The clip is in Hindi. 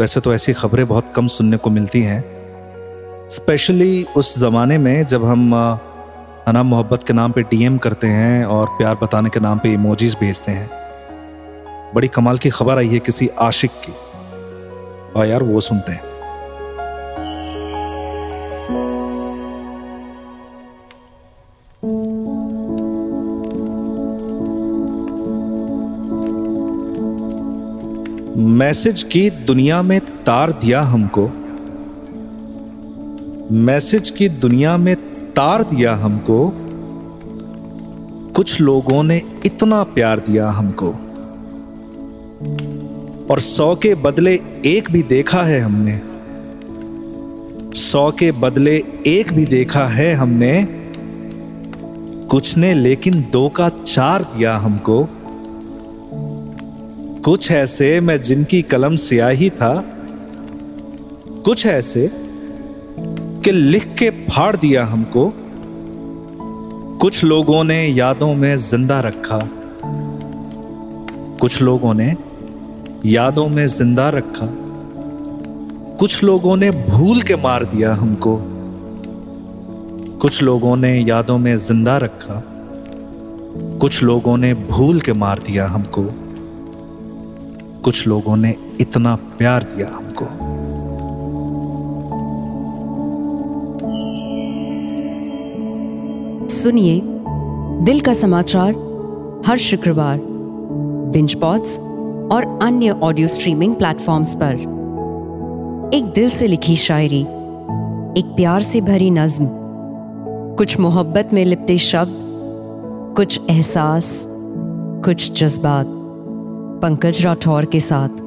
वैसे तो ऐसी खबरें बहुत कम सुनने को मिलती हैं। स्पेशली उस ज़माने में जब हम अना मोहब्बत के नाम पे डीएम करते हैं और प्यार बताने के नाम पे इमोजीज भेजते हैं। बड़ी कमाल की खबर आई है किसी आशिक की। और यार वो सुनते हैं। मैसेज की दुनिया में तार दिया हमको। मैसेज की दुनिया में तार दिया हमको। कुछ लोगों ने इतना प्यार दिया हमको। और सौ के बदले एक भी देखा है हमने। सौ के बदले एक भी देखा है हमने। कुछ ने लेकिन दो का चार दिया हमको। कुछ ऐसे मैं जिनकी कलम सियाही था, कुछ ऐसे कि लिख के फाड़ दिया हमको। कुछ लोगों ने यादों में ज़िंदा रखा। कुछ लोगों ने यादों में ज़िंदा रखा। कुछ लोगों ने भूल के मार दिया हमको। कुछ लोगों ने यादों में ज़िंदा रखा। कुछ लोगों ने भूल के मार दिया हमको। कुछ लोगों ने इतना प्यार दिया हमको। सुनिए, दिल का समाचार हर शुक्रवार बिंज पॉट्स और अन्य ऑडियो स्ट्रीमिंग प्लेटफॉर्म्स पर। एक दिल से लिखी शायरी, एक प्यार से भरी नज्म, कुछ मोहब्बत में लिपटे शब्द, कुछ एहसास, कुछ जज्बात। पंकज राठौर के साथ।